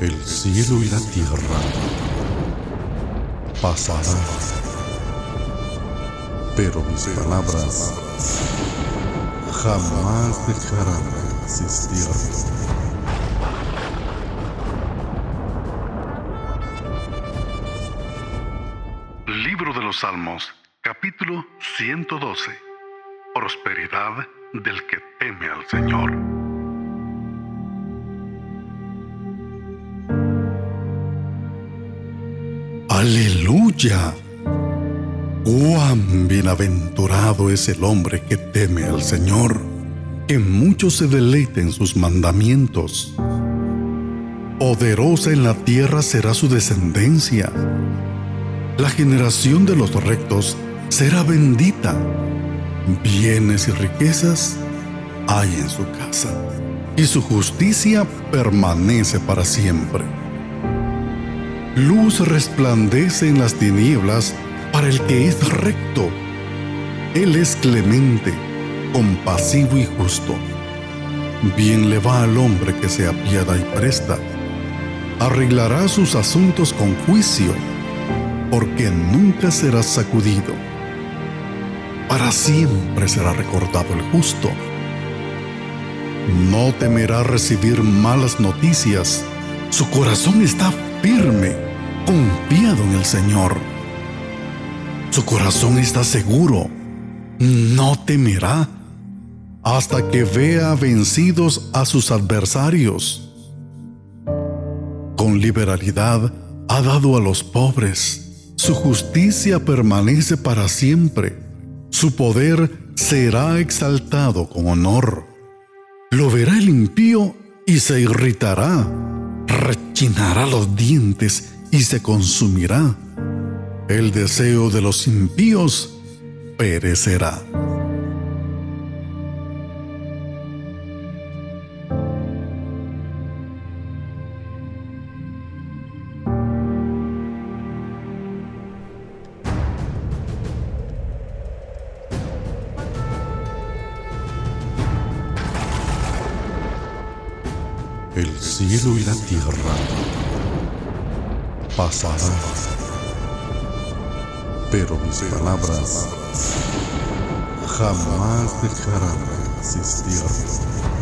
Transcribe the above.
El cielo y la tierra pasarán, pero mis palabras jamás dejarán de existir. Libro de los Salmos, capítulo 112. Prosperidad del que teme al Señor. Aleluya. Cuán bienaventurado es el hombre que teme al Señor, que mucho se deleite en sus mandamientos. Poderosa en la tierra será su descendencia. La generación de los rectos será bendita. Bienes y riquezas hay en su casa, y su justicia permanece para siempre. Luz resplandece en las tinieblas para el que es recto. Él es clemente, compasivo y justo. Bien le va al hombre que se apiada y presta. Arreglará sus asuntos con juicio, porque nunca será sacudido. Para siempre será recordado el justo. No temerá recibir malas noticias. Su corazón está firme, confiado en el Señor. Su corazón está seguro, no temerá hasta que vea vencidos a sus adversarios. Con liberalidad ha dado a los pobres, su justicia permanece para siempre, su poder será exaltado con honor. Lo verá el impío y se irritará rechinará los dientes y se consumirá. El deseo de los impíos perecerá. El cielo y la tierra pasarán, pero mis palabras jamás dejarán de existir.